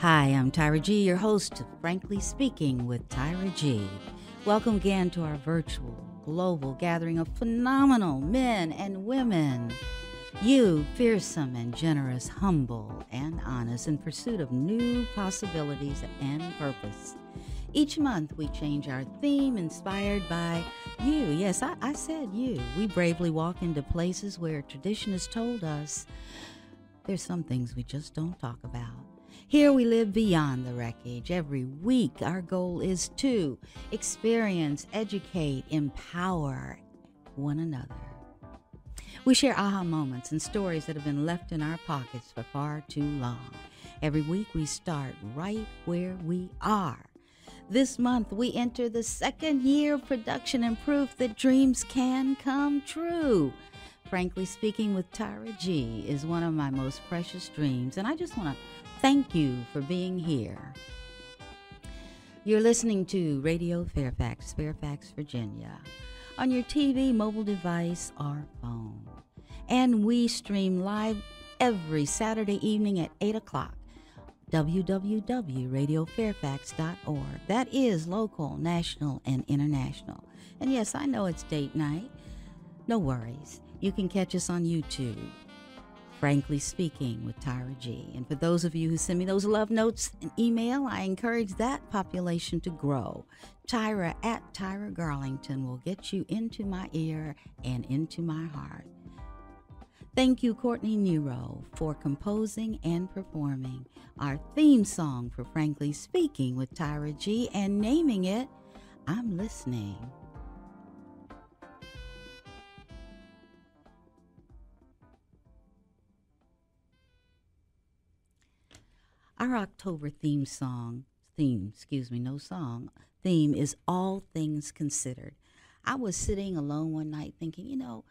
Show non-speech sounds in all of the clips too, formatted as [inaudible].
Hi, I'm Tyra G, your host of Frankly Speaking with Tyra G. Welcome again to our virtual global gathering of phenomenal men and women. You, fearsome and generous, humble and honest, in pursuit of new possibilities and purpose. Each month, we change our theme inspired by you. Yes, I, I said you. We bravely walk into places where tradition has told us there's some things we just don't talk about. Here we live beyond the wreckage. Every week, our goal is to experience, educate, empower one another. We share aha moments and stories that have been left in our pockets for far too long. Every week, we start right where we are. This month, we enter the second year of production and proof that dreams can come true. Frankly speaking, with Tyra G is one of my most precious dreams, and I just want to thank you for being here. You're listening to Radio Fairfax, Fairfax, Virginia, on your TV, mobile device, or phone. And we stream live every Saturday evening at 8 o'clock. www.radiofairfax.org. That is local, national, and international. And yes, I know it's date night. No worries. You can catch us on YouTube. Frankly Speaking with Tyra G. And for those of you who send me those love notes and email, I encourage that population to grow. Tyra at Tyra Garlington will get you into my ear and into my heart. Thank you, Courtney Nero, for composing and performing our theme song for Frankly Speaking with Tyra G and naming it I'm Listening. Our October theme song, theme, excuse me, no song, theme is All Things Considered. I was sitting alone one night thinking, you know,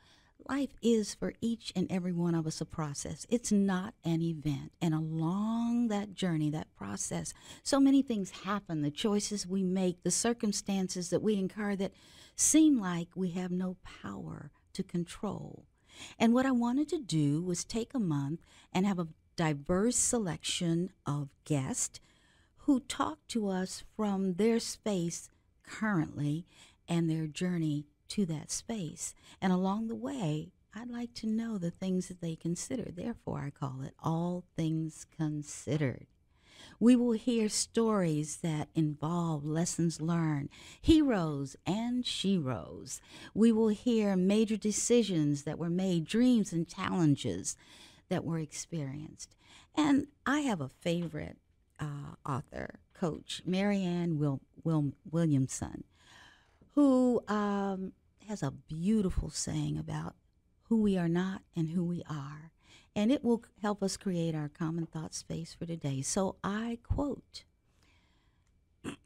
life is for each and every one of us a process. It's not an event. And along that journey, that process, so many things happen the choices we make, the circumstances that we incur that seem like we have no power to control. And what I wanted to do was take a month and have a diverse selection of guests who talk to us from their space currently and their journey to that space. And along the way, I'd like to know the things that they consider. Therefore, I call it All Things Considered. We will hear stories that involve lessons learned, heroes and sheroes. We will hear major decisions that were made, dreams and challenges that were experienced. And I have a favorite uh, author, coach, Marianne Will, Will, Williamson, who um, has a beautiful saying about who we are not and who we are. And it will help us create our common thought space for today. So I quote [clears throat]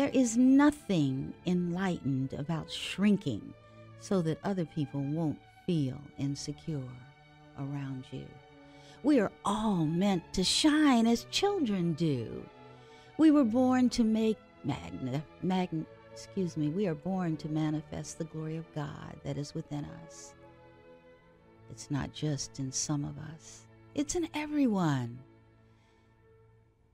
There is nothing enlightened about shrinking so that other people won't feel insecure around you. We are all meant to shine as children do. We were born to make magna, magna excuse me, we are born to manifest the glory of God that is within us. It's not just in some of us, it's in everyone.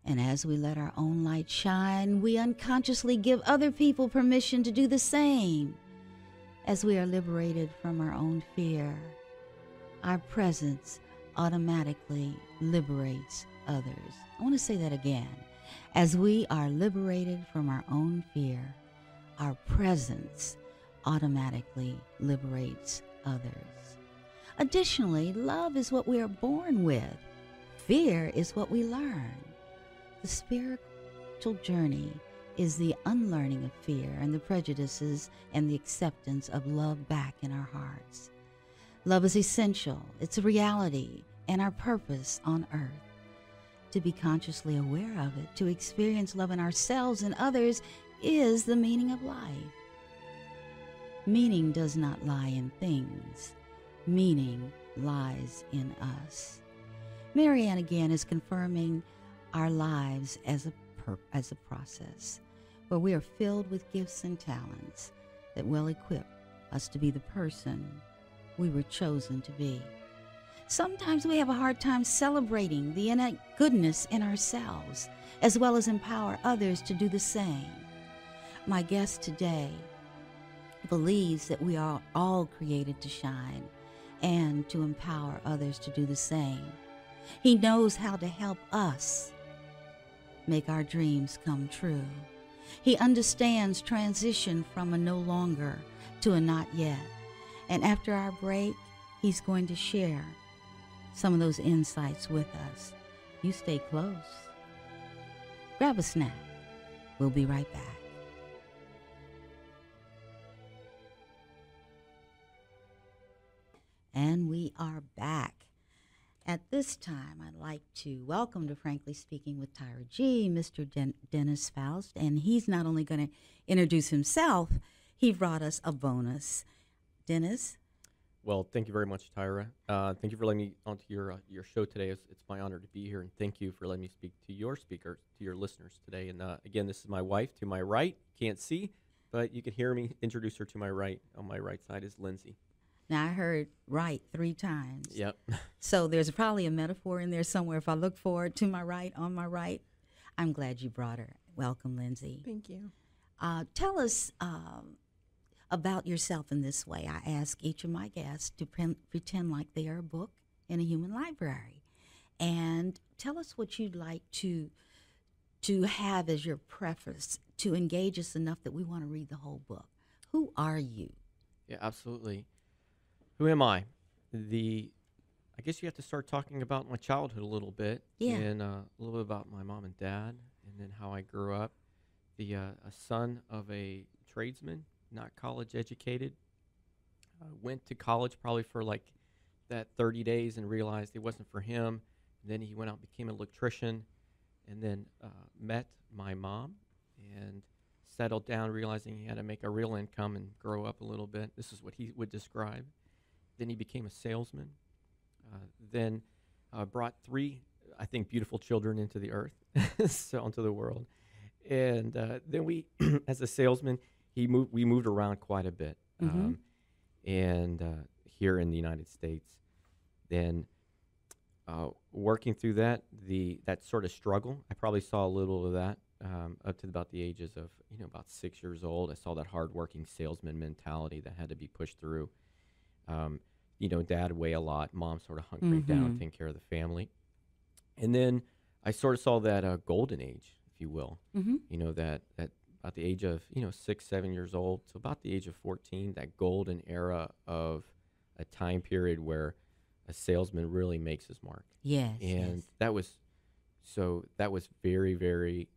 And as we let our own light shine, we unconsciously give other people permission to do the same. As we are liberated from our own fear, our presence automatically liberates others. I want to say that again. As we are liberated from our own fear, our presence automatically liberates others. Additionally, love is what we are born with, fear is what we learn. The spiritual journey is the unlearning of fear and the prejudices and the acceptance of love back in our hearts. Love is essential, it's a reality and our purpose on earth. To be consciously aware of it, to experience love in ourselves and others, is the meaning of life. Meaning does not lie in things, meaning lies in us. Marianne again is confirming our lives as a per- as a process where we are filled with gifts and talents that will equip us to be the person we were chosen to be. Sometimes we have a hard time celebrating the innate goodness in ourselves, as well as empower others to do the same. My guest today believes that we are all created to shine and to empower others to do the same. He knows how to help us make our dreams come true. He understands transition from a no longer to a not yet. And after our break, he's going to share some of those insights with us. You stay close. Grab a snack. We'll be right back. And we are back. At this time, I'd like to welcome to Frankly Speaking with Tyra G, Mr. Den- Dennis Foutz. And he's not only going to introduce himself, he brought us a bonus. Dennis? Well, thank you very much, Tyra. Uh, thank you for letting me onto your uh, your show today. It's, it's, my honor to be here, and thank you for letting me speak to your speakers, to your listeners today. And uh, again, this is my wife to my right. Can't see, but you can hear me introduce her to my right. On my right side is Lindsay. Now I heard right three times. Yep. [laughs] so there's probably a metaphor in there somewhere. If I look forward to my right, on my right, I'm glad you brought her. Welcome, Lindsay. Thank you. Uh, tell us um, about yourself in this way. I ask each of my guests to pre- pretend like they are a book in a human library, and tell us what you'd like to to have as your preface to engage us enough that we want to read the whole book. Who are you? Yeah, absolutely. Who am I? The I guess you have to start talking about my childhood a little bit, yeah. and uh, a little bit about my mom and dad, and then how I grew up. The uh, a son of a tradesman not college educated. Uh, went to college probably for like that 30 days and realized it wasn't for him. And then he went out and became an electrician and then uh, met my mom and settled down, realizing he had to make a real income and grow up a little bit. This is what he would describe. Then he became a salesman. Uh, then uh, brought three, I think, beautiful children into the earth, [laughs] so into the world. And uh, then we, [clears throat] as a salesman, he moved. We moved around quite a bit, mm-hmm. um, and uh, here in the United States, then uh, working through that, the that sort of struggle, I probably saw a little of that um, up to about the ages of you know about six years old. I saw that hardworking salesman mentality that had to be pushed through. Um, you know, dad weigh a lot, mom sort of hunkering mm-hmm. down, taking care of the family, and then I sort of saw that uh, golden age, if you will. Mm-hmm. You know that that about the age of you know six seven years old to about the age of 14 that golden era of a time period where a salesman really makes his mark yes and yes. that was so that was very very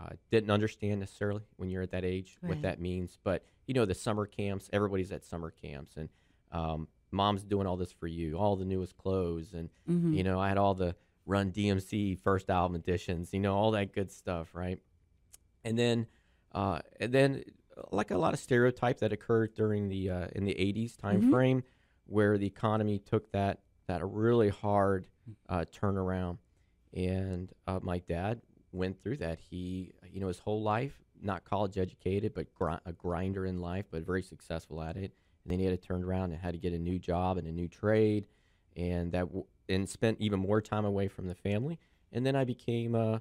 uh, didn't understand necessarily when you're at that age right. what that means but you know the summer camps everybody's at summer camps and um, mom's doing all this for you all the newest clothes and mm-hmm. you know i had all the run dmc first album editions you know all that good stuff right and then uh, and then, like a lot of stereotype that occurred during the uh, in the '80s time mm-hmm. frame, where the economy took that that really hard uh, turnaround, and uh, my dad went through that. He, you know, his whole life not college educated, but gr- a grinder in life, but very successful at it. And then he had to turn around and had to get a new job and a new trade, and that w- and spent even more time away from the family. And then I became, uh,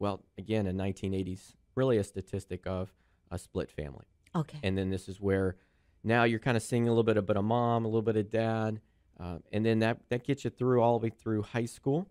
well, again, a 1980s really a statistic of a split family. Okay. And then this is where now you're kind of seeing a little bit of a mom, a little bit of dad, uh, and then that that gets you through all the way through high school,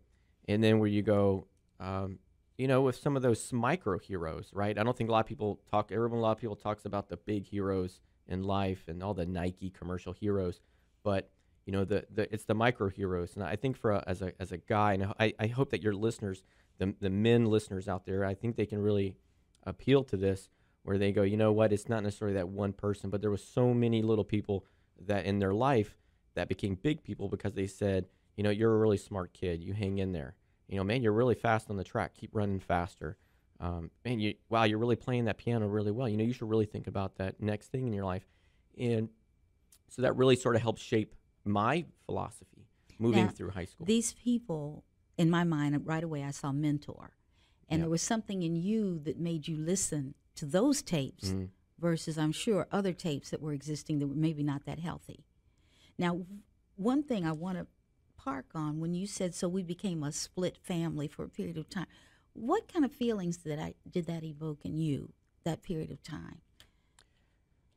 and then where you go, um, you know, with some of those micro heroes, right? I don't think a lot of people talk. Everyone, a lot of people talks about the big heroes in life and all the Nike commercial heroes, but you know, the, the it's the micro heroes, and I think for a, as a as a guy, and I, I hope that your listeners, the the men listeners out there, I think they can really appeal to this where they go, you know what, it's not necessarily that one person, but there was so many little people that in their life that became big people because they said, you know, you're a really smart kid, you hang in there. You know, man, you're really fast on the track, keep running faster. Um, man, you wow, you're really playing that piano really well. You know, you should really think about that next thing in your life, and so that really sort of helped shape my philosophy moving Now, through high school. These people, in my mind, right away, I saw mentor, and Yeah. there was something in you that made you listen to those tapes Mhm. versus, I'm sure, other tapes that were existing that were maybe not that healthy. Now, one thing I want to park on when you said so we became a split family for a period of time. What kind of feelings did I did that evoke in you that period of time?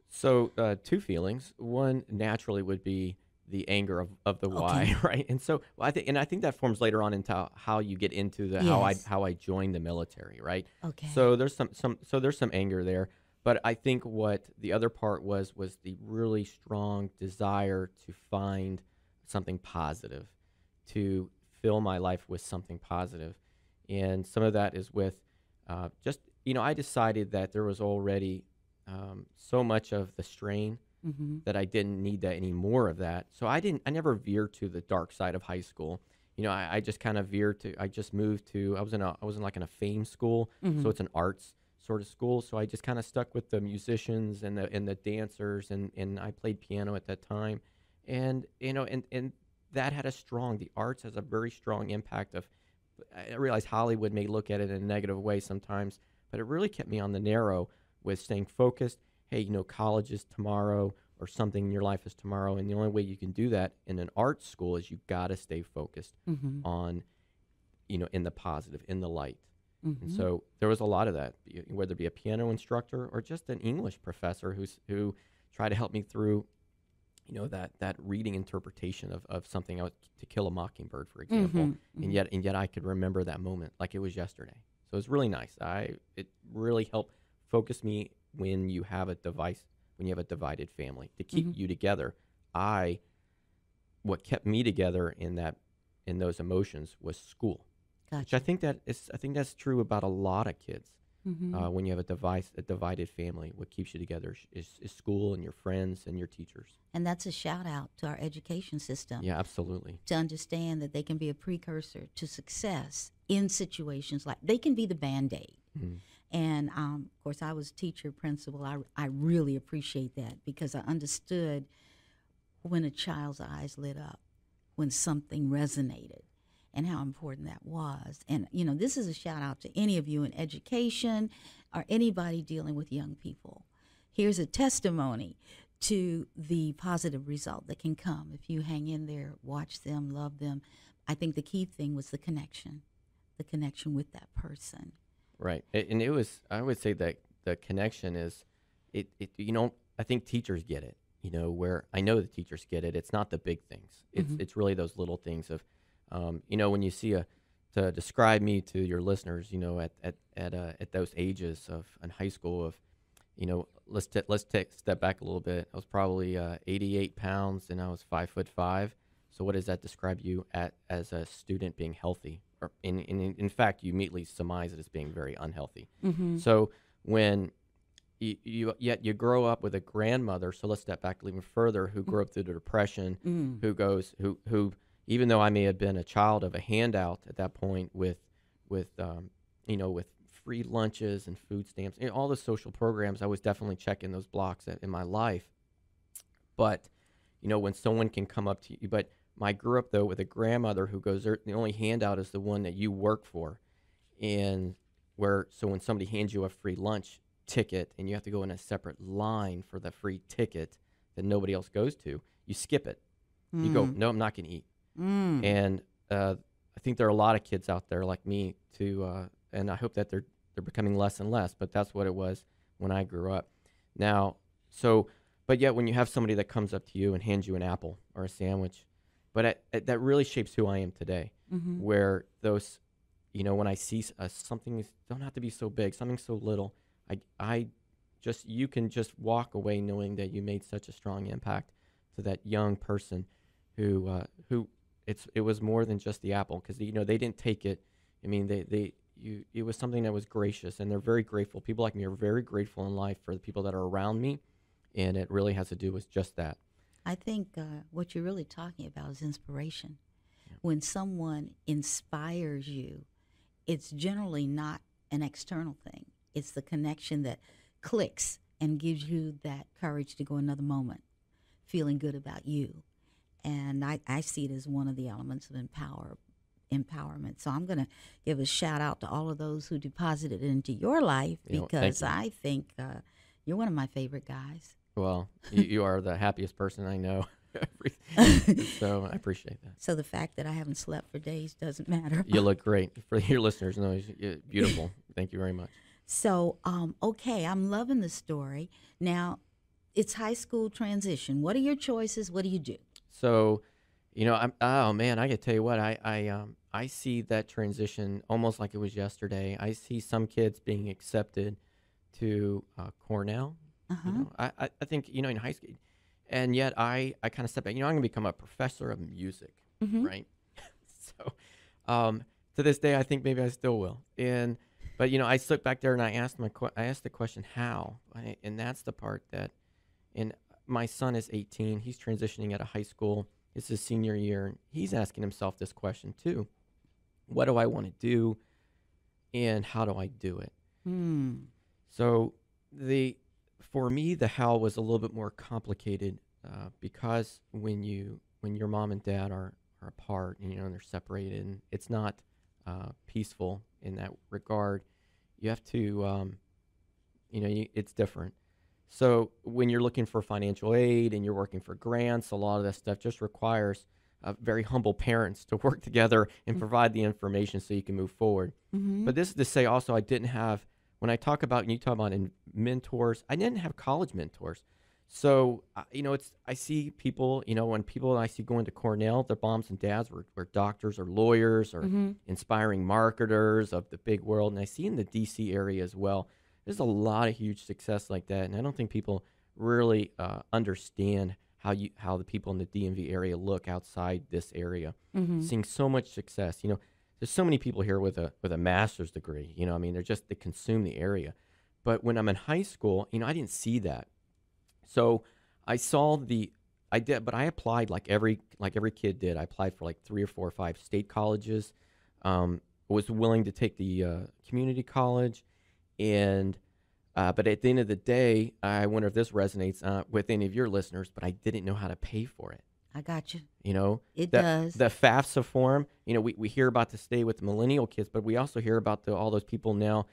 So uh, two feelings. One naturally would be the anger of, of the why, Okay. [laughs] right? And so well, I think, and I think that forms later on into how you get into the how I how I joined the military, right? Okay. So there's some some so there's some anger there, but I think what the other part was was the really strong desire to find something positive, to fill my life with something positive, and some of that is with uh, just you know I decided that there was already um, so much of the strain mm-hmm. that I didn't need that any more of that. So I didn't. I never veered to the dark side of high school. You know, I, I just kind of veered to. I just moved to. I was in a. I was in like in a fame school, Mhm. so it's an arts sort of school. So I just kind of stuck with the musicians and the and the dancers, and and I played piano at that time, and you know, and and that had a strong. The arts has a very strong impact of. I realize Hollywood may look at it in a negative way sometimes, but it really kept me on the narrow with staying focused. Hey, you know, college is tomorrow or something in your life is tomorrow. And the only way you can do that in an art school is you've got to stay focused Mm-hmm. on, you know, in the positive, in the light. Mm-hmm. And so there was a lot of that, whether it be a piano instructor or just an English professor who's who tried to help me through, you know, that that reading interpretation of, of something was, to kill a mockingbird, for example. Mhm, mhm. And yet and yet I could remember that moment like it was yesterday. So it's really nice. I it really helped focus me when you have a device when you have a divided family to keep Mhm. you together. I what kept me together in that in those emotions was school which. I think that is I think that's true about a lot of kids. Mhm. Uh, when you have a device a divided family, what keeps you together is, is, school and your friends and your teachers. and that's a shout out to our education system. Yeah, absolutely. to understand that they can be a precursor to success in situations like they can be the band aid. Mhm. And um, of course, I was teacher principal. I, I really appreciate that because I understood when a child's eyes lit up, when something resonated, and how important that was. And, you know, this is a shout out to any of you in education or anybody dealing with young people. Here's a testimony to the positive result that can come if you hang in there, watch them, love them. I think the key thing was the connection, the connection with that person. Right. And it was I would say that the connection is it, it you know, I think teachers get it. You know, where I know the teachers get it. It's not the big things. It's Mhm. it's really those little things of um, you know, when you see a to describe me to your listeners, you know, at at at, uh, at those ages of in high school of, you know, let's t- let's take step back a little bit. I was probably uh, 88 pounds and I was five foot five. So what does that describe you at as a student being healthy? Or in in in fact, you immediately surmise it as being very unhealthy. Mm-hmm. So when you, you yet you grow up with a grandmother, so let's step back even further, who grew up through the depression, Mm. who goes who who even though I may have been a child of a handout at that point with with um, you know with free lunches and food stamps and all the social programs, I was definitely checking those blocks in in my life. But you know when someone can come up to you, but I grew up though with a grandmother who goes, the only handout is the one that you work for, and where so when somebody hands you a free lunch ticket and you have to go in a separate line for the free ticket that nobody else goes to, you skip it. You go, no, I'm not going to eat. Mm. And uh, I think there are a lot of kids out there like me to, uh, and I hope that they're they're becoming less and less. But that's what it was when I grew up. Now, so, but yet when you have somebody that comes up to you and hands you an apple or a sandwich, but it, it, that really shapes who I am today. Mhm. Where those, you know, when I see uh, something don't have to be so big, something so little, I I just you can just walk away knowing that you made such a strong impact to that young person who uh, who it's it was more than just the apple because you know they didn't take it. I mean they they you it was something that was gracious, and they're very grateful. People like me are very grateful in life for the people that are around me, and it really has to do with just that. I think uh, what you're really talking about is inspiration. When someone inspires you, it's generally not an external thing. It's the connection that clicks and gives you that courage to go another moment, feeling good about you. And I, I see it as one of the elements of empower empowerment. So I'm going to give a shout out to all of those who deposited into your life You know, because you. I think uh, you're one of my favorite guys. Well, you, you are the happiest person I know. [laughs] [laughs] So I appreciate that. So the fact that I haven't slept for days doesn't matter. You look [laughs] great. For your listeners, you're beautiful. Thank you very much. So, um, okay, I'm loving the story. Now, it's high school transition. What are your choices? What do you do? So, you know, I'm oh man, I can tell you what I I um I see that transition almost like it was yesterday. I see some kids being accepted to uh, Cornell. Uh-huh. You know, I, I think you know in high school, and yet I I kind of step back. You know, I'm gonna become a professor of music, Mhm. right? [laughs] so, um, to this day, I think maybe I still will. And but you know, I stood back there and I asked my que- I asked the question how, I, and that's the part that, and my son is 18. He's transitioning out of high school. It's his senior year, and he's asking himself this question too: What do I want to do, and how do I do it? Hmm. So the for me the how was a little bit more complicated uh, because when you when your mom and dad are are apart and you know and they're separated and it's not uh, peaceful in that regard. You have to um, you know you, it's different. So when you're looking for financial aid and you're working for grants, a lot of that stuff just requires uh, very humble parents to work [laughs] together and provide the information so you can move forward. Mm-hmm. But this is to say also I didn't have when I talk about and you talk about in mentors, I didn't have college mentors. So uh, you know, it's I see people, you know, when people I see going to Cornell, their moms and dads were, were doctors or lawyers or Mm-hmm. inspiring marketers of the big world, and I see in the DC area as well. There's a lot of huge success like that, and I don't think people really uh, understand how you how the people in the DMV area look outside this area Mm-hmm. seeing so much success. You know, there's so many people here with a with a master's degree. You know, I mean, they're just they consume the area. But when I'm in high school, you know, I didn't see that. So I saw the I did, but I applied like every like every kid did. I applied for like three or four or five state colleges. Um, was willing to take the uh, community college, and uh, but at the end of the day, I wonder if this resonates uh, with any of your listeners. But I didn't know how to pay for it. I got you. You know, It the, does. The FAFSA form, you know, we, we hear about the stay with the millennial kids, but we also hear about the, all those people now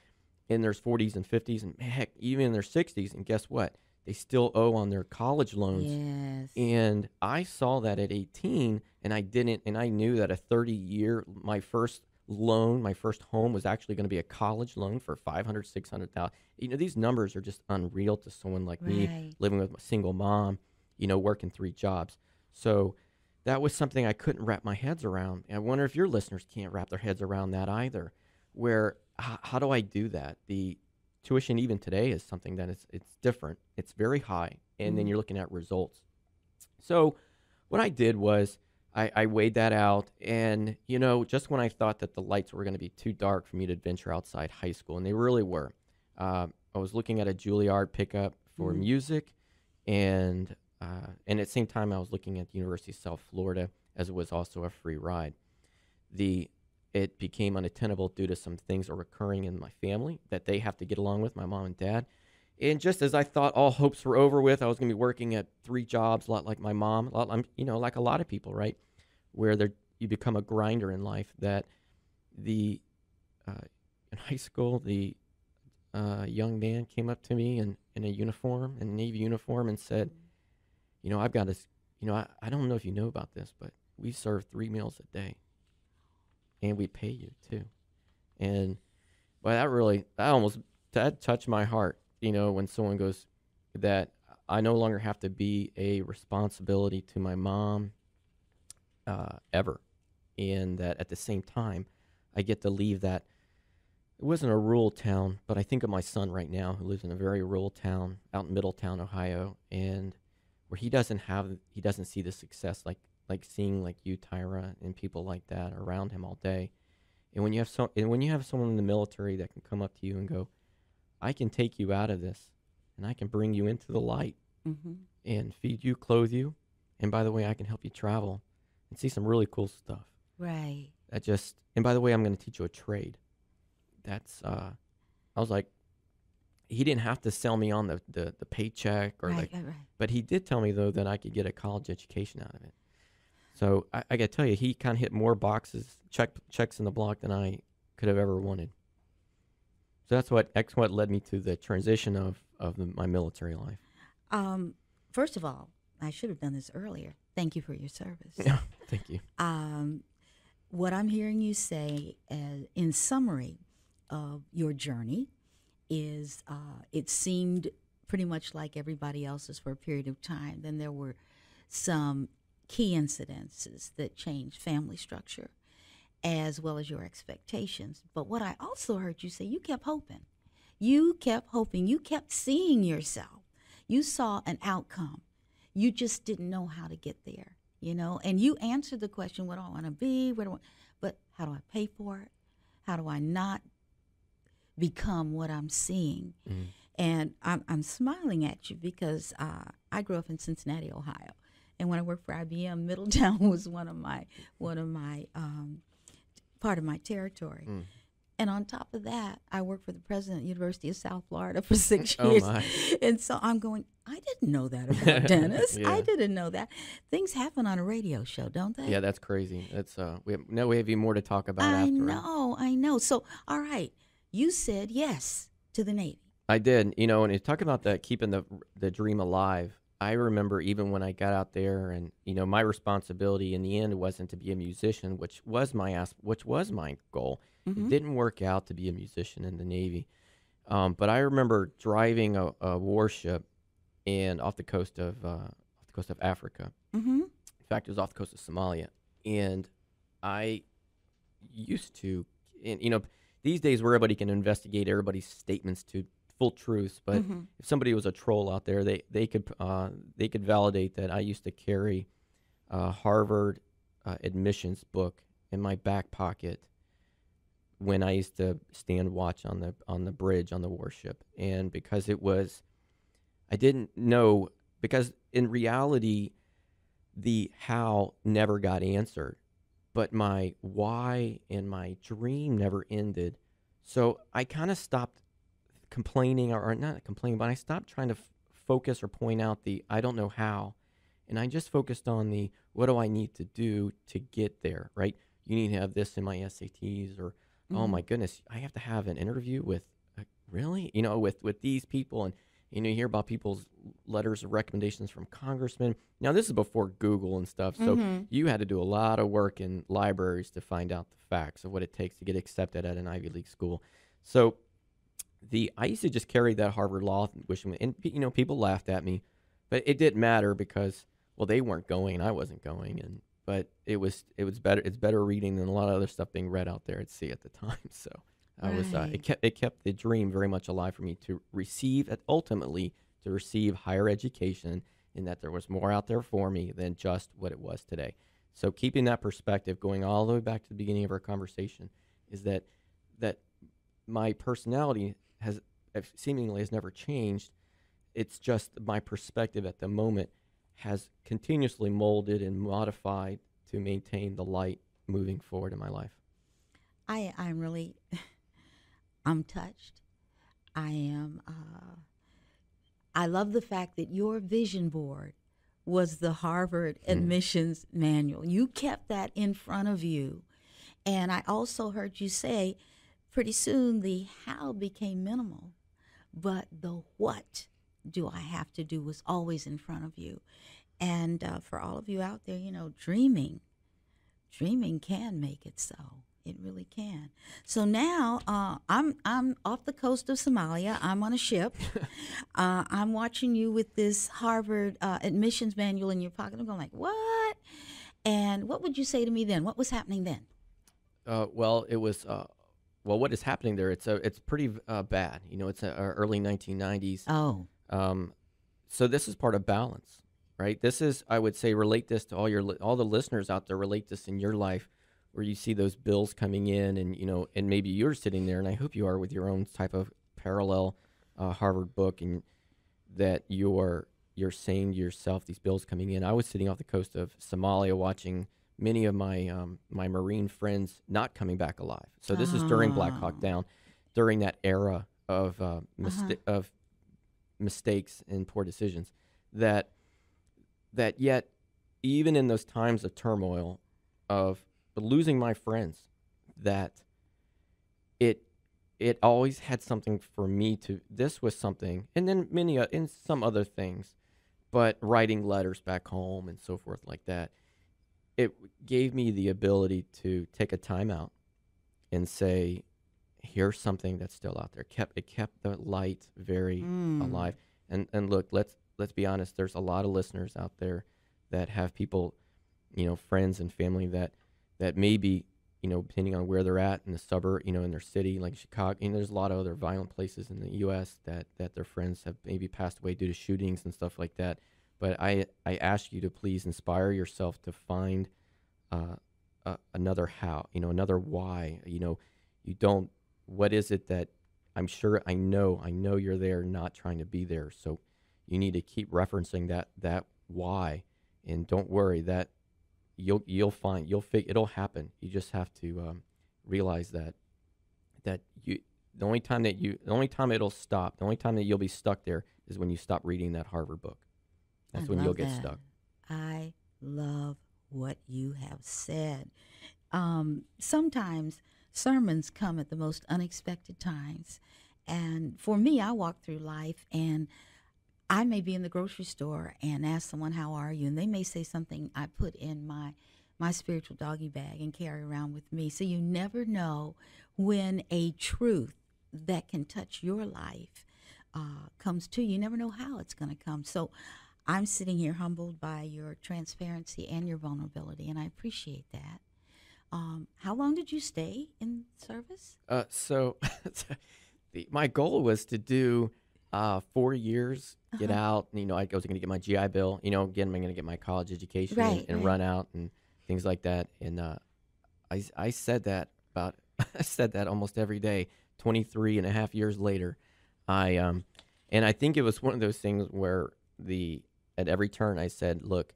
in their 40s and 50s and heck, even in their 60s. And guess what? They still owe on their college loans. yes. And I saw that at 18, and I didn't, and I knew that a 30 year, my first loan, my first home was actually going to be a college loan for 500, 600,000. You know, these numbers are just unreal to someone like me living with a single mom, you know, working three jobs. So that was something I couldn't wrap my heads around. And I wonder if your listeners can't wrap their heads around that either. Where h- how do I do that? The tuition even today is something that is it's different. It's very high, and then Mhm. you're looking at results. So what I did was I, I weighed that out, and you know, just when I thought that the lights were going to be too dark for me to venture outside high school, and they really were. Uh, I was looking at a Juilliard pickup for Mhm. music, and uh, and at the same time, I was looking at the University of South Florida as it was also a free ride. The it became unattainable due to some things are occurring in my family that they have to get along with, my mom and dad. And just as I thought all hopes were over with, I was going to be working at three jobs, a lot like my mom, a lot, you know, like a lot of people, right? Where they you become a grinder in life. That the uh, in high school, the uh, young man came up to me in, in a uniform, in a navy uniform, and said, "You know, I've got this. You know, I, I don't know if you know about this, but we serve three meals a day, and we pay you too." And well, that really that almost that touched my heart. You know, when someone goes that I no longer have to be a responsibility to my mom uh, ever, and that at the same time, I get to leave that. It wasn't a rural town, but I think of my son right now who lives in a very rural town out in Middletown, Ohio, and where he doesn't have he doesn't see the success like like seeing like you, Tyra, and people like that around him all day. And when you have so, and when you have someone in the military that can come up to you and go, "I can take you out of this, and I can bring you into the light, Mm-hmm. and feed you, clothe you, and by the way, I can help you travel and see some really cool stuff." Right. That just, and by the way, I'm going to teach you a trade. That's, uh, I was like, he didn't have to sell me on the the, the paycheck or right, like right, right. but he did tell me though that I could get a college education out of it. So I, I got to tell you, he kind of hit more boxes, check checks in the block than I could have ever wanted. So that's what that's what led me to the transition of of the, my military life. Um, first of all, I should have done this earlier. Thank you for your service. Yeah, [laughs] thank you. Um, what I'm hearing you say, uh, in summary of your journey, is uh, it seemed pretty much like everybody else's for a period of time. Then there were some key incidences that changed family structure as well as your expectations. But what I also heard you say, you kept hoping. You kept hoping. You kept seeing yourself. You saw an outcome. You just didn't know how to get there, you know? And you answered the question, what do I want to be? Where do I, but how do I pay for it? How do I not become what I'm seeing? Mhm. And I'm, I'm smiling at you because uh, I grew up in Cincinnati, Ohio. And when I worked for IBM, Middletown [laughs] was one of my one of my um, part of my territory. Mm. And on top of that, I worked for the president of the University of South Florida for [laughs] six Oh, years. my. And so I'm going, I didn't know that about [laughs] Dennis. I didn't know that. Things happen on a radio show, don't they? Yeah, that's crazy. That's uh, we have, no, we have even more to talk about I after. know, I know. So, all right, you said yes to the Navy. I did, you know, and it's talking about that keeping the the dream alive. I remember even when I got out there, and you know, my responsibility in the end wasn't to be a musician, which was my as- which was my goal. It Mhm. didn't work out to be a musician in the Navy, um, but I remember driving a, a warship, and off the coast of uh, off the coast of Africa. Mm-hmm. In fact, it was off the coast of Somalia, and I used to, and you know, these days where everybody can investigate everybody's statements to full truths, but Mhm. if somebody was a troll out there, they they could uh, they could validate that I used to carry a Harvard uh, admissions book in my back pocket when I used to stand watch on the on the bridge on the warship, and because it was, I didn't know because in reality, the how never got answered, but my why and my dream never ended. So I kind of stopped complaining, or, or not complaining, but I stopped trying to f- focus or point out the I don't know how, and I just focused on the what do I need to do to get there. Right? You need to have this in my SATs, or oh Mhm. my goodness, I have to have an interview with uh, really, you know, with with these people, and you know, you hear about people's letters of recommendations from congressmen. Now this is before Google and stuff, so Mhm. you had to do a lot of work in libraries to find out the facts of what it takes to get accepted at an Ivy League school. So the I used to just carry that Harvard Law, wishing, and you know, people laughed at me, but it didn't matter because well, they weren't going, and I wasn't going, and but it was it was better. It's better reading than a lot of other stuff being read out there at sea at the time. [laughs] So I was uh, it kept it kept the dream very much alive for me to receive ultimately to receive higher education, and that there was more out there for me than just what it was today. So keeping that perspective, going all the way back to the beginning of our conversation, is that that my personality has seemingly has never changed. It's just my perspective at the moment has continuously molded and modified to maintain the light moving forward in my life. I I'm really [laughs] I'm touched. I am uh I love the fact that your vision board was the Harvard admissions manual. You kept that in front of you. And I also heard you say pretty soon the how became minimal, but the what do I have to do was always in front of you. And uh, for all of you out there, you know, dreaming, dreaming can make it so. It really can. So now uh, I'm I'm off the coast of Somalia. I'm on a ship. [laughs] uh, I'm watching you with this Harvard uh, admissions manual in your pocket. I'm going like, what? And what would you say to me then? What was happening then? Uh, well, it was. Well, what is happening there? It's a, it's pretty uh, bad. You know, it's uh, early 1990s. Oh, Um, so this is part of balance, right? This is, I would say, relate this to all your li- all the listeners out there. Relate this in your life, where you see those bills coming in, and you know, and maybe you're sitting there, and I hope you are with your own type of parallel uh, Harvard book, and that you're you're saying to yourself these bills coming in. I was sitting off the coast of Somalia watching many of my um, my Marine friends not coming back alive. So this is during Black Hawk Oh. Down, during that era of uh, mista- Uh-huh. of mistakes and poor decisions. That that yet, even in those times of turmoil, of losing my friends, that it it always had something for me to. This was something, and then many uh, and some other things, but writing letters back home and so forth like that. It gave me the ability to take a timeout and say, "Here's something that's still out there." kept It kept the light very Mm. alive. And and look, let's let's be honest. There's a lot of listeners out there that have people, you know, friends and family that that maybe you know, depending on where they're at in the suburb, you know, in their city, like Chicago. And there's a lot of other violent places in the U.S. that that their friends have maybe passed away due to shootings and stuff like that. But I I ask you to please inspire yourself to find uh, uh, another how, you know, another why. You know, you don't. What is it that I'm sure I know I know you're there, not trying to be there. So you need to keep referencing that that why, and don't worry that you'll you'll find you'll fig it'll happen. You just have to um, realize that that you the only time that you the only time it'll stop the only time that you'll be stuck there is when you stop reading that Harvard book. That's I when you'll get that. stuck. I love what you have said. Um, sometimes sermons come at the most unexpected times. And for me, I walk through life and I may be in the grocery store and ask someone, How are you? And they may say something I put in my my spiritual doggy bag and carry around with me. So you never know when a truth that can touch your life uh, comes to you. You never know how it's going to come. So I'm sitting here humbled by your transparency and your vulnerability, and I appreciate that. Um, how long did you stay in service? Uh, so [laughs] the, my goal was to do uh, four years, get Uh-huh. out. You know, I was going to get my GI Bill. You know, again, I'm going to get my college education and- Right, and, right. run out and things like that. And uh, I, I said that about [laughs] I said that almost every day. 23 and a half years later, I um, and I think it was one of those things where the at every turn I said, look,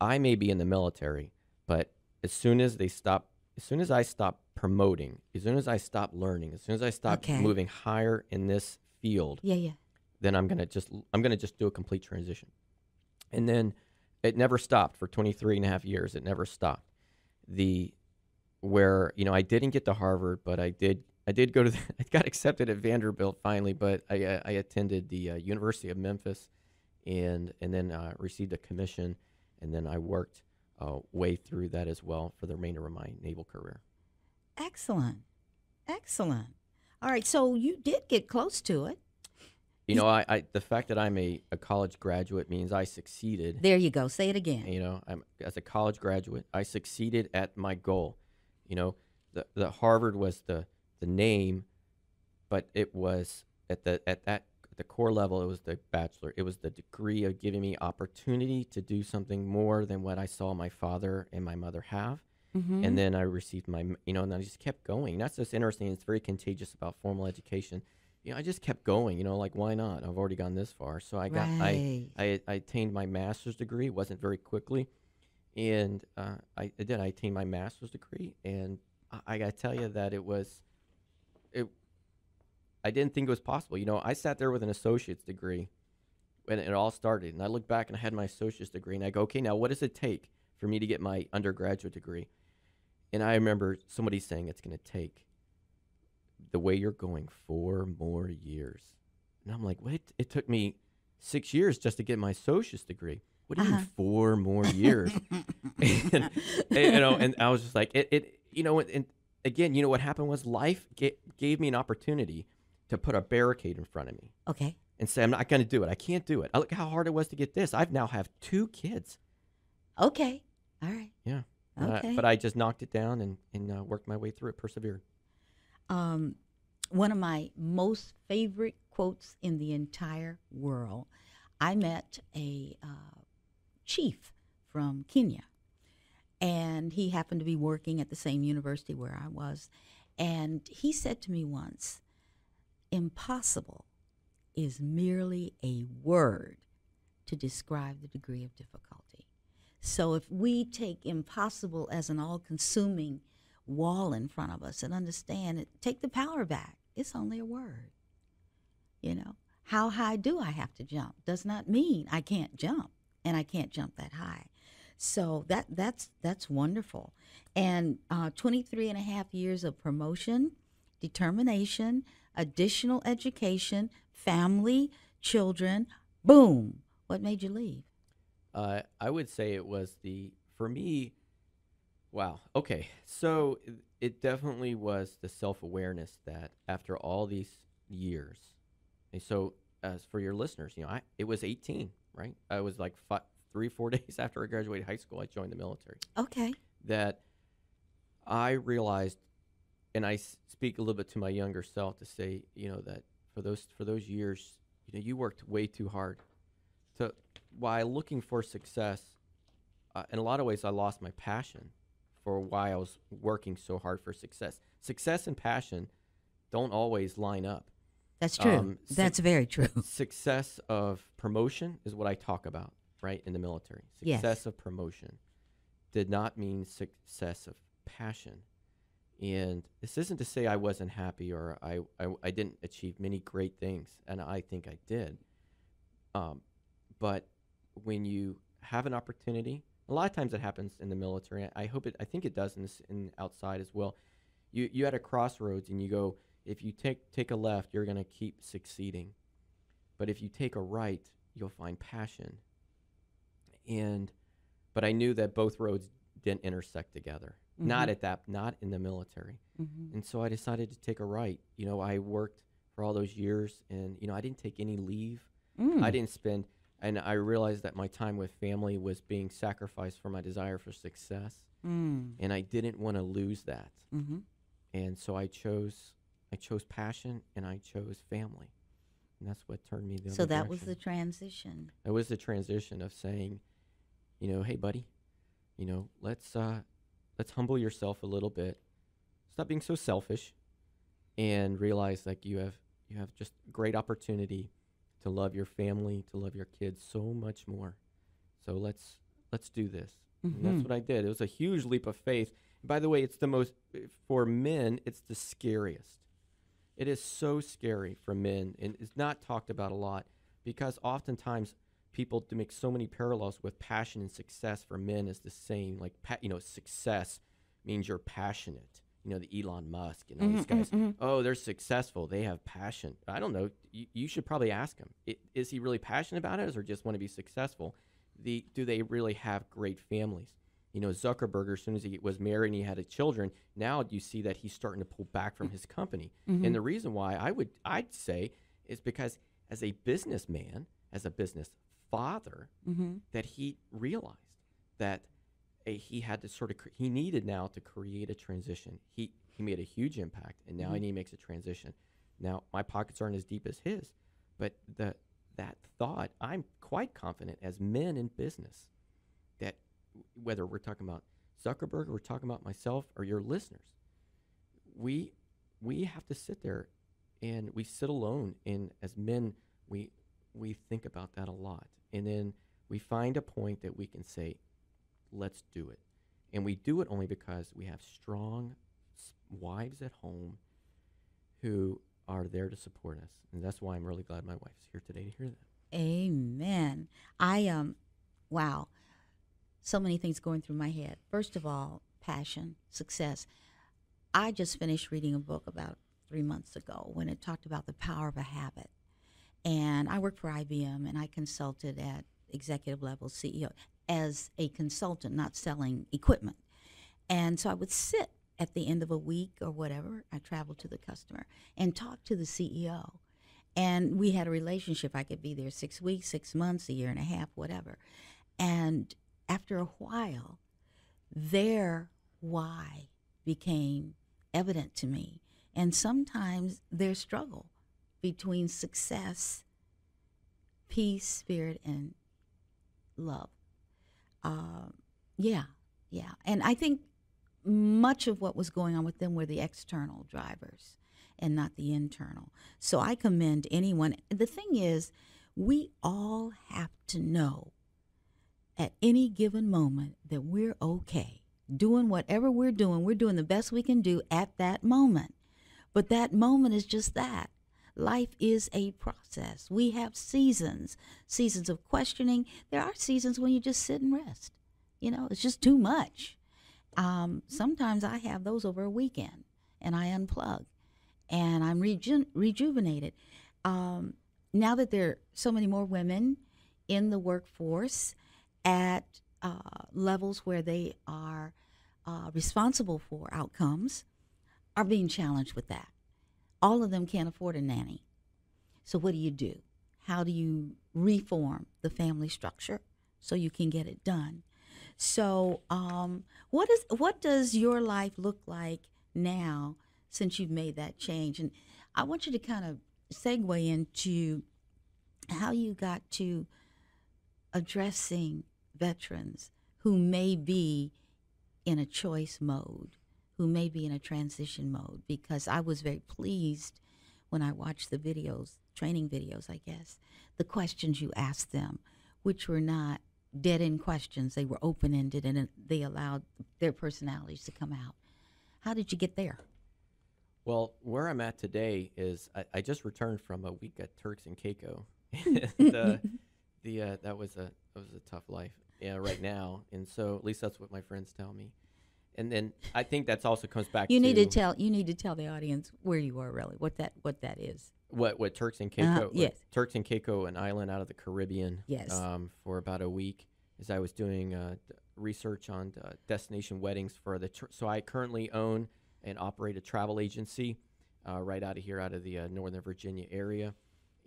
I may be in the military, but as soon as they stop, as soon as I stop promoting, as soon as I stop learning, as soon as I stop Okay. moving higher in this field, Yeah, yeah. then I'm gonna just I'm gonna just do a complete transition. And then it never stopped for 23 and a half years. It never stopped. The where you know I didn't get to Harvard, but I did I did go to the, [laughs] I got accepted at Vanderbilt finally, but I I attended the uh, University of Memphis, and and then uh, received a commission, and then I worked uh, way through that as well for the remainder of my naval career. Excellent. Excellent. All right, so you did get close to it. You know, I, I the fact that I'm a, a college graduate means I succeeded. There you go. Say it again. You know, I'm as a college graduate, I succeeded at my goal. You know, the the Harvard was the the name, but it was at the at that at the core level, it was the bachelor. It was the degree of giving me opportunity to do something more than what I saw my father and my mother have. Mhm. And then I received my, you know, and I just kept going. That's just interesting. It's very contagious about formal education. You know, I just kept going. You know, like why not? I've already gone this far, so I got I I, I attained my master's degree. It wasn't very quickly, and uh, I, I did. I attained my master's degree, and I, I got to tell you that it was, it. I didn't think it was possible. You know, I sat there with an associate's degree when it all started, and I look back and I had my associate's degree, and I go, okay, now what does it take for me to get my undergraduate degree? And I remember somebody saying it's going to take the way you're going four more years. And I'm like, wait, it took me six years just to get my associate's degree. What do you Uh-huh. mean four more years? [laughs] and, and, you know, and I was just like, it, it you know, and again, you know what happened was life ga- gave me an opportunity to put a barricade in front of me okay. and say, I'm not going to do it. I can't do it. I look how hard it was to get this. I've now have two kids. Okay. All right. Yeah. But I- Okay. but I just knocked it down and, and uh, worked my way through it, persevered. um, one of my most favorite quotes in the entire world. I met a uh, chief from Kenya, and he happened to be working at the same university where I was. And he said to me once, Impossible is merely a word to describe the degree of difficulty. So if we take impossible as an all consuming wall in front of us and understand it, take the power back. It's only a word. You know, how high do I have to jump? Does not mean I can't jump and I can't jump that high. So that that's that's wonderful. And uh, 23 and a half years of promotion, determination, additional education, family, children, boom. What made you leave? Uh, I would say it was the for me. Wow. Okay. So it, it definitely was the self awareness that after all these years, and so as for your listeners, you know, I it was 18, right? I was like five, three, four [laughs] days after I graduated high school, I joined the military. Okay. That I realized, and I speak a little bit to my younger self to say, you know, that for those for those years, you know, you worked way too hard. To while looking for success, uh, in a lot of ways, I lost my passion for why I was working so hard for success. Success and passion don't always line up. That's true. Um, That's very true. [laughs] success of promotion is what I talk about, right, in the military. Yes. Success of promotion did not mean success of passion. And this isn't to say I wasn't happy or I, I, I didn't achieve many great things, and I think I did. Um, but when you have an opportunity, a lot of times it happens in the military. I hope it. I think it does in this in outside as well. You you at a crossroads and you go. If you take take a left, you're gonna keep succeeding. But if you take a right, you'll find passion. And, but I knew that both roads didn't intersect together. Not Mhm. at that, not in the military. hmm And so I decided to take a right. You know, I worked for all those years, and you know, I didn't take any leave. Mm. I didn't spend, and I realized that my time with family was being sacrificed for my desire for success, Mm. and I didn't want to lose that. hmm And so I chose, I chose passion, and I chose family, and that's what turned me the So other that was the transition. That was the transition of saying, you know, hey buddy, you know, let's uh let's humble yourself a little bit. Stop being so selfish and realize like you have you have just great opportunity to love your family, to love your kids so much more. So let's let's do this. And Mhm. that's what I did. It was a huge leap of faith. By the way, it's the most for men, it's the scariest. It is so scary for men and it's not talked about a lot because oftentimes people to make so many parallels with passion and success for men is the same. Like you know, success means you're passionate. You know, the Elon Musk and all these Mhm, guys. mhm, mhm. Oh, they're successful. They have passion. I don't know. You, you should probably ask him. I- Is he really passionate about it, or just want to be successful? The do they really have great families? You know, Zuckerberg, as soon as he was married and he had a children, now you see that he's starting to pull back from his company. Mhm. And the reason why I would I'd say is because as a businessman, as a business father, Mhm. that he realized that uh, he had to sort of cre- he needed now to create a transition. He he made a huge impact, and now Mhm. he makes a transition. Now my pockets aren't as deep as his, but the that thought I'm quite confident as men in business that whether we're talking about Zuckerberg or we're talking about myself or your listeners, we we have to sit there and we sit alone and as men we we think about that a lot and then we find a point that we can say let's do it and we do it only because we have strong wives at home who are there to support us and that's why i'm really glad my wife's here today to hear that Amen. I um, wow, so many things going through my head. First of all, passion, success. I just finished reading a book about three months ago when it talked about the power of a habit, and I worked for IBM and I consulted at executive level CEO as a consultant, not selling equipment, and so I would sit at the end of a week or whatever. I traveled to the customer and talk to the CEO and we had a relationship. I could be there six weeks, six months, a year and a half, whatever. And after a while, their why became evident to me. And sometimes their struggle between success, peace, spirit, and love. Uh, yeah, Yeah, and I think much of what was going on with them were the external drivers and not the internal. So I commend anyone. The thing is, we all have to know at any given moment that we're okay. Doing whatever we're doing, we're doing the best we can do at that moment. But that moment is just that. Life is a process. We have seasons, seasons of questioning. There are seasons when you just sit and rest. You know, it's just too much. Um, sometimes I have those over a weekend and I unplug and I'm reju- rejuvenated. Um, now that there are so many more women in the workforce at uh, levels where they are uh, responsible for outcomes, are being challenged with that. All of them can't afford a nanny. So, what do you do? How do you reform the family structure so you can get it done? So, um, what is what does your life look like now since you've made that change? And I want you to kind of segue into how you got to addressing veterans who may be in a choice mode, who may be in a transition mode, because I was very pleased when I watched the videos, training videos, I guess, the questions you asked them, which were not dead end questions. They were open ended and they allowed their personalities to come out. How did you get there? Well, where I'm at today is I, I just returned from a week at Turks and Caicos. [laughs] [laughs] and, uh, the uh, that was a that was a tough life. Yeah, right now, and so at least that's what my friends tell me. And then I think that's also comes back. You to need to tell you need to tell the audience where you are really, what that what that is. what what Turks and Caicos. Uh-huh, yes. Turks and Caicos, an island out of the Caribbean. Yes. Um, for about a week, as I was doing uh, research on uh, destination weddings for the. Tr- so I currently own and operate a travel agency, uh, right out of here, out of the uh, Northern Virginia area.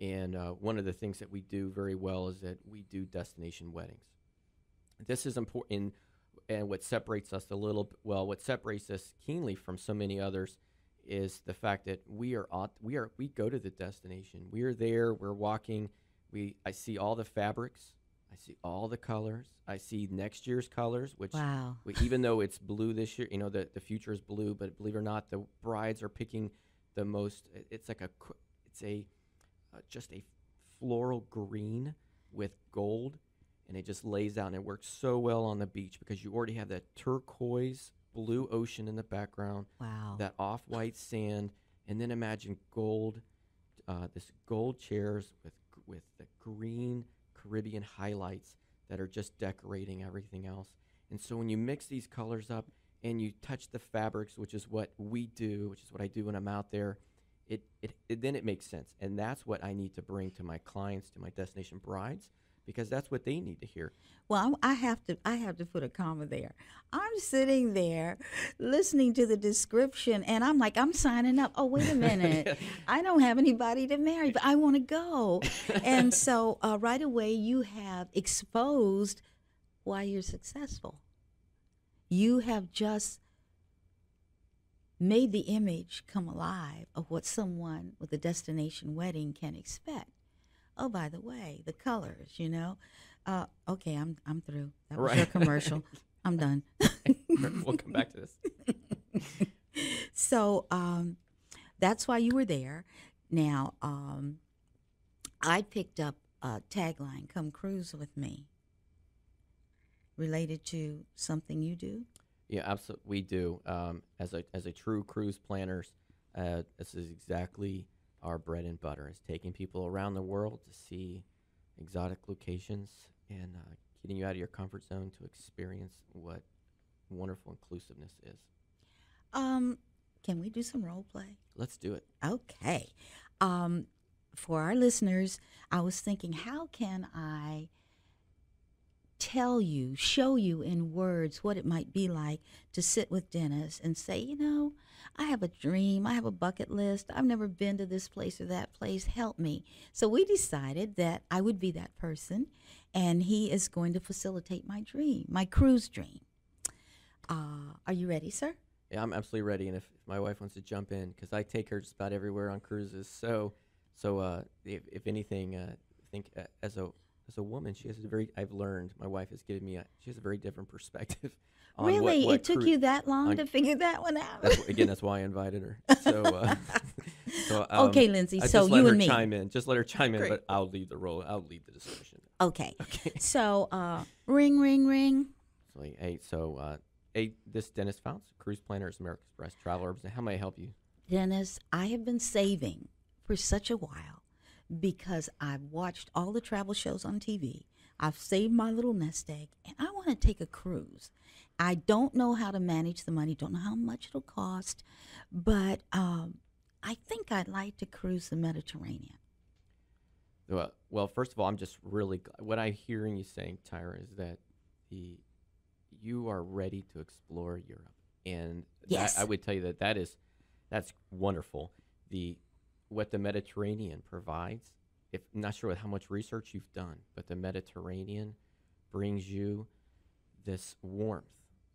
And uh, one of the things that we do very well is that we do destination weddings. This is important, and what separates us a little. Well, what separates us keenly from so many others is the fact that we are we are we go to the destination. We are there. We're walking. We I see all the fabrics. I see all the colors. I see next year's colors, which Wow. we, even though it's blue this year, you know the the future is blue. But believe it or not, the brides are picking the most. It's like a it's a uh, just a floral green with gold, and it just lays out and it works so well on the beach because you already have that turquoise blue ocean in the background Wow. that off-white sand, and then imagine gold, uh, this gold chairs with with the green Caribbean highlights that are just decorating everything else. And so when you mix these colors up and you touch the fabrics, which is what we do, which is what I do when I'm out there, it, it, it then it makes sense, and that's what I need to bring to my clients, to my destination brides, because that's what they need to hear. Well, I have to I have to put a comma there. I'm sitting there listening to the description and I'm like I'm signing up. Oh, wait a minute. [laughs] I don't have anybody to marry, but I want to go. and so uh, right away you have exposed why you're successful. You have just made the image come alive of what someone with a destination wedding can expect. Oh, by the way, the colors, you know. Uh, okay, I'm I'm through. That was your commercial. [laughs] I'm done. [laughs] we'll come back to this. [laughs] so um, that's why you were there. Now, um, I picked up a tagline, "Come cruise with me," related to something you do. Yeah, absolutely. We do. Um, as a as a true cruise planners, uh, this is exactly our bread and butter: is taking people around the world to see exotic locations and uh, getting you out of your comfort zone to experience what wonderful inclusiveness is. Um, can we do some role play? Let's do it. Okay. Um, for our listeners, I was thinking, how can I tell you, show you in words what it might be like to sit with Dennis and say, you know, I have a dream, I have a bucket list, I've never been to this place or that place, help me. So we decided that I would be that person, and he is going to facilitate my dream, my cruise dream. Uh, are you ready, sir? Yeah, I'm absolutely ready. And if, if my wife wants to jump in, because I take her just about everywhere on cruises, so so uh, if, if anything, uh, I think uh, as a as a woman, she has a very. I've learned. My wife has given me. A, she has a very different [laughs] perspective. on what- really, what it took cru- you that long on- to figure that one out. That's, again, that's why I invited her. So, uh, [laughs] [laughs] so um, okay, Lindsay. I So just let you her and me. chime in. Just let her chime in, Great. but I'll lead the role. I'll lead the discussion. Okay. Okay. So, uh, ring, ring, ring. So, hey, so uh, hey, this Dennis Foutz, cruise planners, American Express travel representative. How may I help you? Dennis, I have been saving for such a while because I've watched all the travel shows on TV. I've saved my little nest egg and I want to take a cruise. I don't know how to manage the money, don't know how much it'll cost, but um, I think I'd like to cruise the Mediterranean. Well, well, first of all, I'm just really gl- what I'm hearing you saying, Tyra, is that the you are ready to explore Europe, and that- I would tell you that that is that's wonderful. The what the Mediterranean provides. If I'm not sure how much research you've done, but the Mediterranean brings you this warmth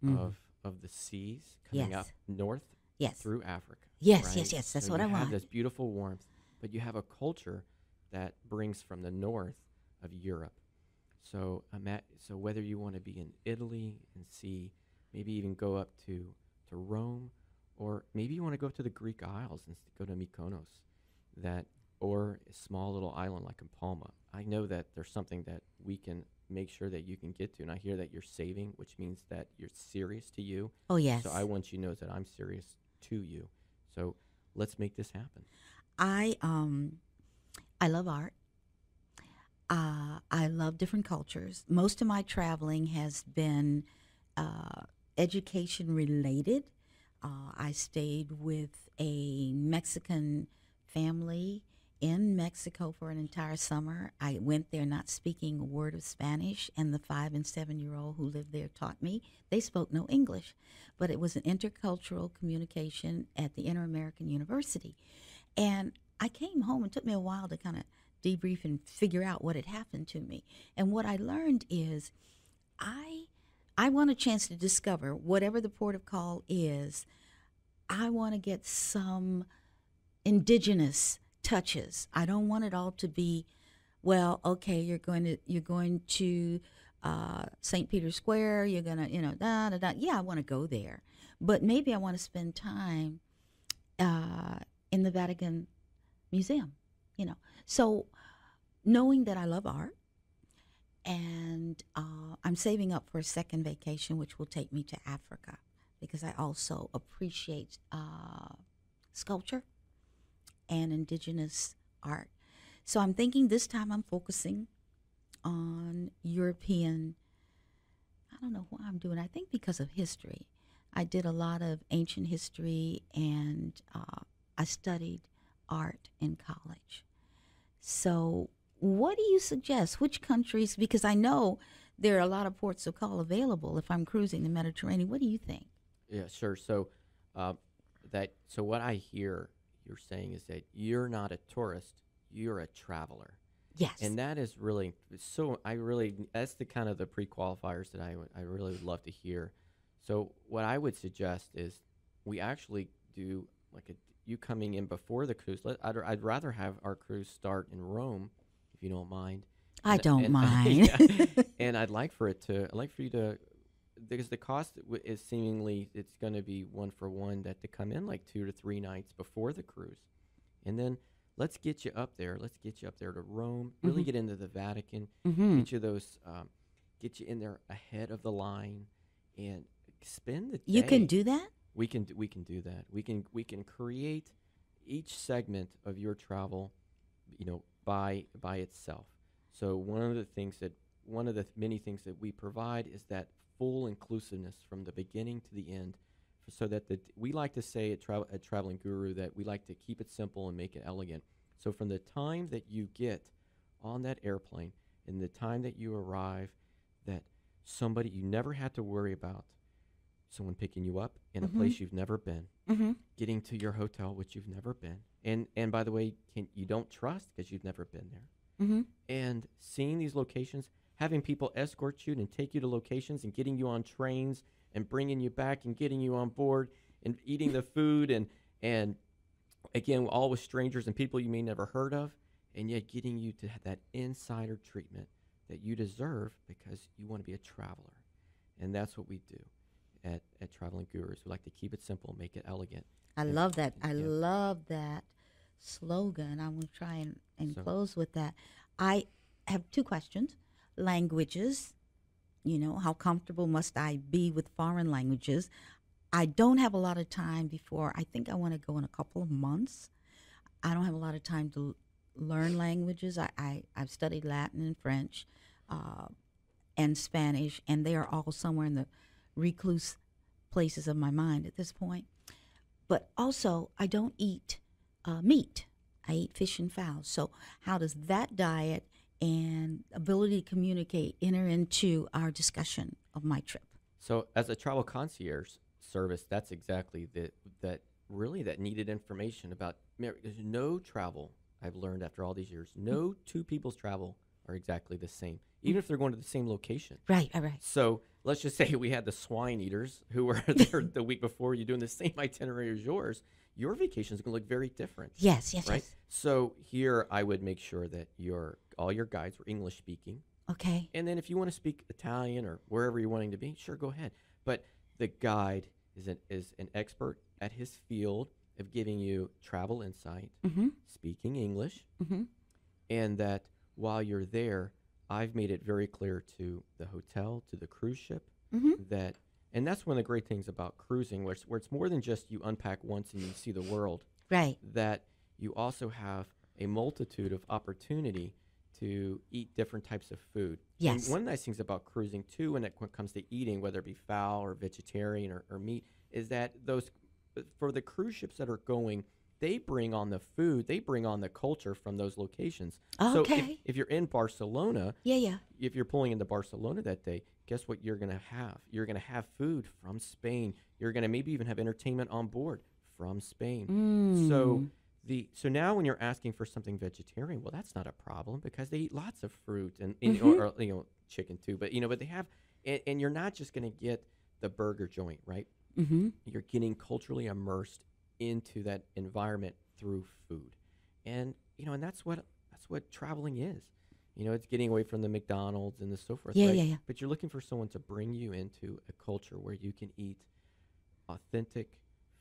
Mhm. of of the seas coming up north Yes. through Africa. Yes, right? yes, yes, that's So what you I have want. this beautiful warmth, but you have a culture that brings from the north of Europe. So I'm at, so whether you want to be in Italy and see, maybe even go up to to Rome, or maybe you want to go to the Greek Isles and go to Mykonos, that or a small little island like in Palma. I know that there's something that we can make sure that you can get to, and I hear that you're saving, which means that you're serious to you. Oh, yes. So I want you to know that I'm serious to you. So let's make this happen. I um I love art. Uh, I love different cultures. Most of my traveling has been uh, education related. Uh, I stayed with a Mexican family in Mexico for an entire summer. I went there not speaking a word of Spanish, and the five and seven year old who lived there taught me. They spoke no English, but it was an intercultural communication at the Inter American University. And I came home. It took me a while to kind of debrief and figure out what had happened to me. And what I learned is I I want a chance to discover whatever the port of call is. I want to get some indigenous touches. I don't want it all to be well, okay, you're going to you're going to uh, St. Peter's Square, you're to, you know, da da da. Yeah, I want to go there. But maybe I want to spend time uh, in the Vatican Museum, you know. So, knowing that I love art, and uh, I'm saving up for a second vacation, which will take me to Africa, because I also appreciate uh, sculpture and indigenous art. So I'm thinking this time I'm focusing on European. I don't know why I'm doing. I think because of history. I did a lot of ancient history, and uh, I studied art in college. So, what do you suggest? Which countries? Because I know there are a lot of ports of call available if I'm cruising the Mediterranean. What do you think? Yeah, sure. So uh, that so what I hear you're saying is that you're not a tourist, you're a traveler. Yes. And that is really so. I really that's the kind of the pre-qualifiers that I would I really would love to hear. So what I would suggest is we actually do like a you coming in before the cruise. Let, I'd, I'd rather have our cruise start in Rome, if you don't mind. I And- don't and- [laughs] mind. yeah. [laughs] and I'd like for it to. I'd like for you to because the cost w- is seemingly it's going to be one for one that to come in like two to three nights before the cruise, and then let's get you up there. Let's get you up there to Rome. Really Mhm. get into the Vatican. hmm Get you those. Um, get you in there ahead of the line, and spend the day. You can do that? We can do, we can do that. We can we can create each segment of your travel, you know, by by itself. So one of the things that one of the th- many things that we provide is that full inclusiveness from the beginning to the end, so that the we like to say at, travel at Traveling Guru that we like to keep it simple and make it elegant. So from the time that you get on that airplane and the time that you arrive, that somebody you never had to worry about someone picking you up in Mhm. a place you've never been, Mm-hmm. getting to your hotel which you've never been, and and by the way, can, you don't trust because you've never been there, Mm-hmm. and seeing these locations, having people escort you and take you to locations and getting you on trains and bringing you back and getting you on board and eating the food and and again all with strangers and people you may never heard of, and yet getting you to have that insider treatment that you deserve because you want to be a traveler. And that's what we do at, at Traveling Gurus. We like to keep it simple, make it elegant. I And- love that. I yeah. love that slogan. I'm going to try and, and So- close with that. I have two questions. Languages, you know, how comfortable must I be with foreign languages? I don't have a lot of time before. I think I want to go in a couple of months. I don't have a lot of time to learn languages. I, I, I've studied Latin and French uh, and Spanish, and they are all somewhere in the recluse places of my mind at this point but also I don't eat uh, meat. I eat fish and fowl. So how does that diet and ability to communicate enter into our discussion of my trip? So, as a travel concierge service, that's exactly the, that really that needed information about. There's no travel I've learned after all these years. No mm-hmm. two people's travel are exactly the same, even if they're going to the same location. Right, all right. So let's just say we had the swine eaters who were [laughs] there the week before You're doing the same itinerary as yours. Your vacation is going to look very different, Yes, yes, right? yes. So here I would make sure that your all your guides were English speaking, Okay. and then if you want to speak Italian or wherever you're wanting to be, sure, go ahead. But the guide is an is an expert at his field of giving you travel insight, Mm-hmm. speaking English, Mm-hmm. and that while you're there, I've made it very clear to the hotel, to the cruise ship, Mm-hmm. that, and that's one of the great things about cruising, where it's, where it's more than just you unpack once and you see the world, Right. that you also have a multitude of opportunity to eat different types of food. Yes. And one of the nice things about cruising too, when it comes to eating, whether it be fowl or vegetarian or, or meat, is that those for the cruise ships that are going, they bring on the food, they bring on the culture from those locations. Okay. So if, if you're in Barcelona, Yeah, yeah. if you're pulling into Barcelona that day, guess what you're going to have? You're going to have food from Spain. You're going to maybe even have entertainment on board from Spain. Mm. So the so now when you're asking for something vegetarian, well, that's not a problem because they eat lots of fruit and, and Mhm. or, or, you know chicken too. But you know, but they have, and, and you're not just going to get the burger joint, right? Mm-hmm. You're getting culturally immersed into that environment through food, and you know, and that's what that's what traveling is. You know, it's getting away from the McDonald's and the so forth. Yeah, right? yeah, yeah. But you're looking for someone to bring you into a culture where you can eat authentic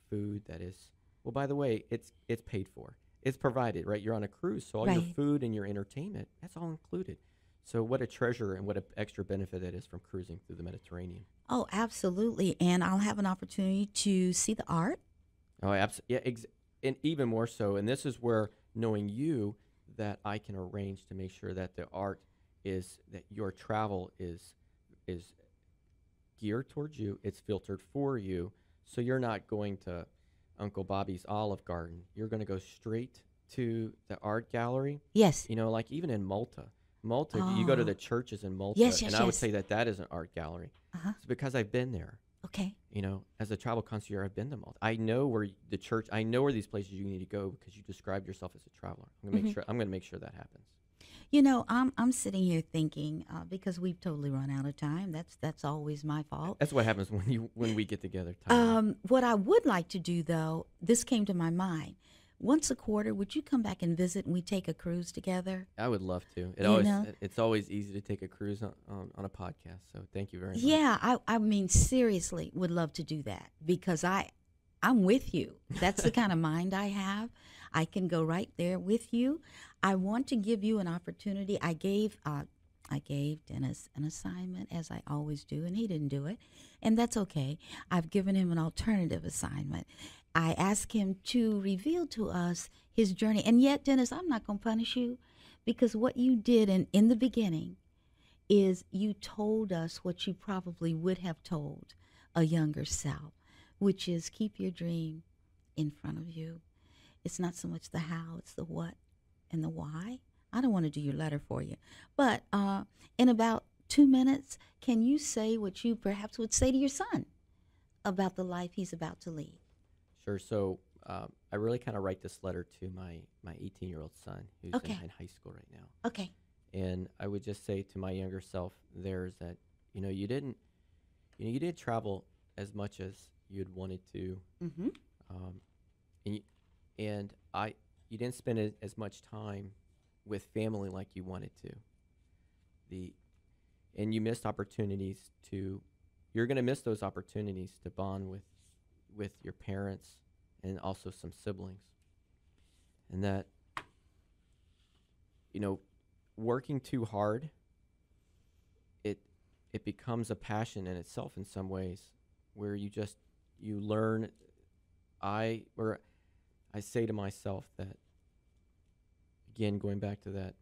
food that is well by the way it's it's paid for. It's provided right? You're on a cruise so all your food and your entertainment that's all included. So what a treasure and what an extra benefit that is from cruising through the mediterranean. Oh, absolutely. And I'll have an opportunity to see the art. oh absolutely yeah ex- and even more so and this is where knowing you that i can arrange to make sure that the art is that your travel is is geared towards you it's filtered for you. So you're not going to uncle bobby's olive garden you're going to go straight to the art gallery Yes. you know like even in malta malta you go to Oh. the churches in malta Yes, yes, and i would say that that is an art gallery Uh-huh. it's because i've been there Okay. you know, as a travel concierge, I've been to Malta. I know where the church. I know where these places you need to go because you described yourself as a traveler. I'm gonna Mhm. make sure. I'm gonna make sure that happens. You know, I'm I'm sitting here thinking uh, because we've totally run out of time. That's that's always my fault. That's what happens when you when we get together. Um, what I would like to do, though, this came to my mind. Once a quarter, would you come back and visit and we take a cruise together? I would love to. It you always know- it's always easy to take a cruise on, on, on a podcast. So thank you very much. Yeah, I, I mean, seriously, would love to do that because I, I'm with you. That's the [laughs] kind of mind I have. I can go right there with you. I want to give you an opportunity. I gave, uh, I gave Dennis an assignment as I always do, and he didn't do it, and that's okay. I've given him an alternative assignment. I asked him to reveal to us his journey, and yet, Dennis, I'm not going to punish you because what you did in, in the beginning is you told us what you probably would have told a younger self, which is keep your dream in front of you. It's not so much the how, it's the what and the why. I don't want to do your letter for you. But uh, in about two minutes, can you say what you perhaps would say to your son about the life he's about to lead? Sure. So um, I really kind of write this letter to my my 18 year old son who's Okay. in, in high school right now. Okay. and I would just say to my younger self, there's that you know you didn't you know you didn't travel as much as you'd wanted to, Mm-hmm. um, and you, and I you didn't spend as, as much time with family like you wanted to. The and you missed opportunities to you're going to miss those opportunities to bond with with your parents and also some siblings and that you know working too hard it it becomes a passion in itself in some ways where you just you learn i or i say to myself that again going back to that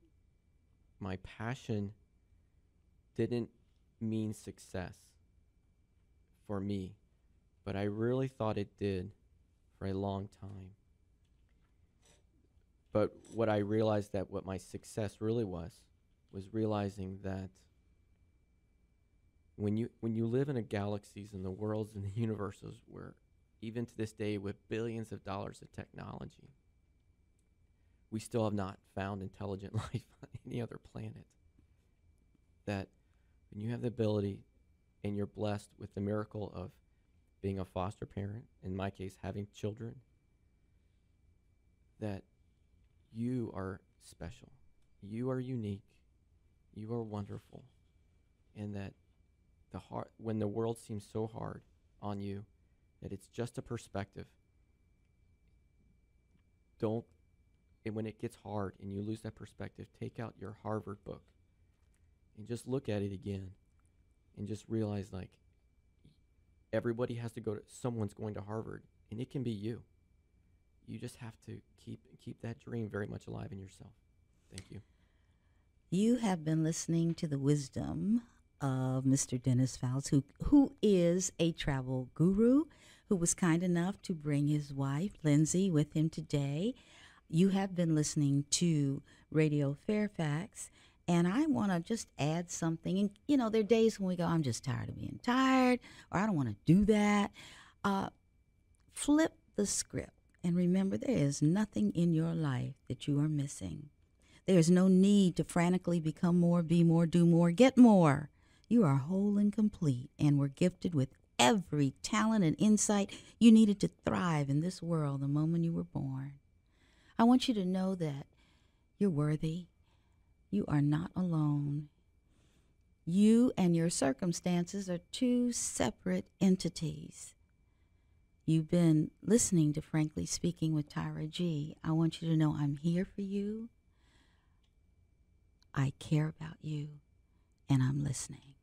my passion didn't mean success for me, but I really thought it did for a long time. But what I realized that what my success really was was realizing that when you when you live in a galaxies and the worlds and the universes where even to this day with billions of dollars of technology we still have not found intelligent [laughs] life on any other planet that when you have the ability and you're blessed with the miracle of being a foster parent, in my case, having children, that you are special. You are unique. You are wonderful. And that the heart, when the world seems so hard on you, that it's just a perspective. Don't, and when it gets hard and you lose that perspective, take out your Harvard book and just look at it again and just realize like everybody has to go to someone's going to Harvard and it can be you. You just have to keep keep that dream very much alive in yourself. Thank you. You have been listening to the wisdom of Mr. Dennis Foutz, who who is a travel guru, who was kind enough to bring his wife Lindsay with him today. You have been listening to Radio Fairfax, and I want to just add something. And, you know, there are days when we go, I'm just tired of being tired, or I don't want to do that. Uh, flip the script and remember there is nothing in your life that you are missing. There is no need to frantically become more, be more, do more, get more. You are whole and complete and were gifted with every talent and insight you needed to thrive in this world the moment you were born. I want you to know that you're worthy, you are not alone. You and your circumstances are two separate entities. You've been listening to Frankly Speaking with Tyra G. I want you to know I'm here for you. I care about you, and I'm listening.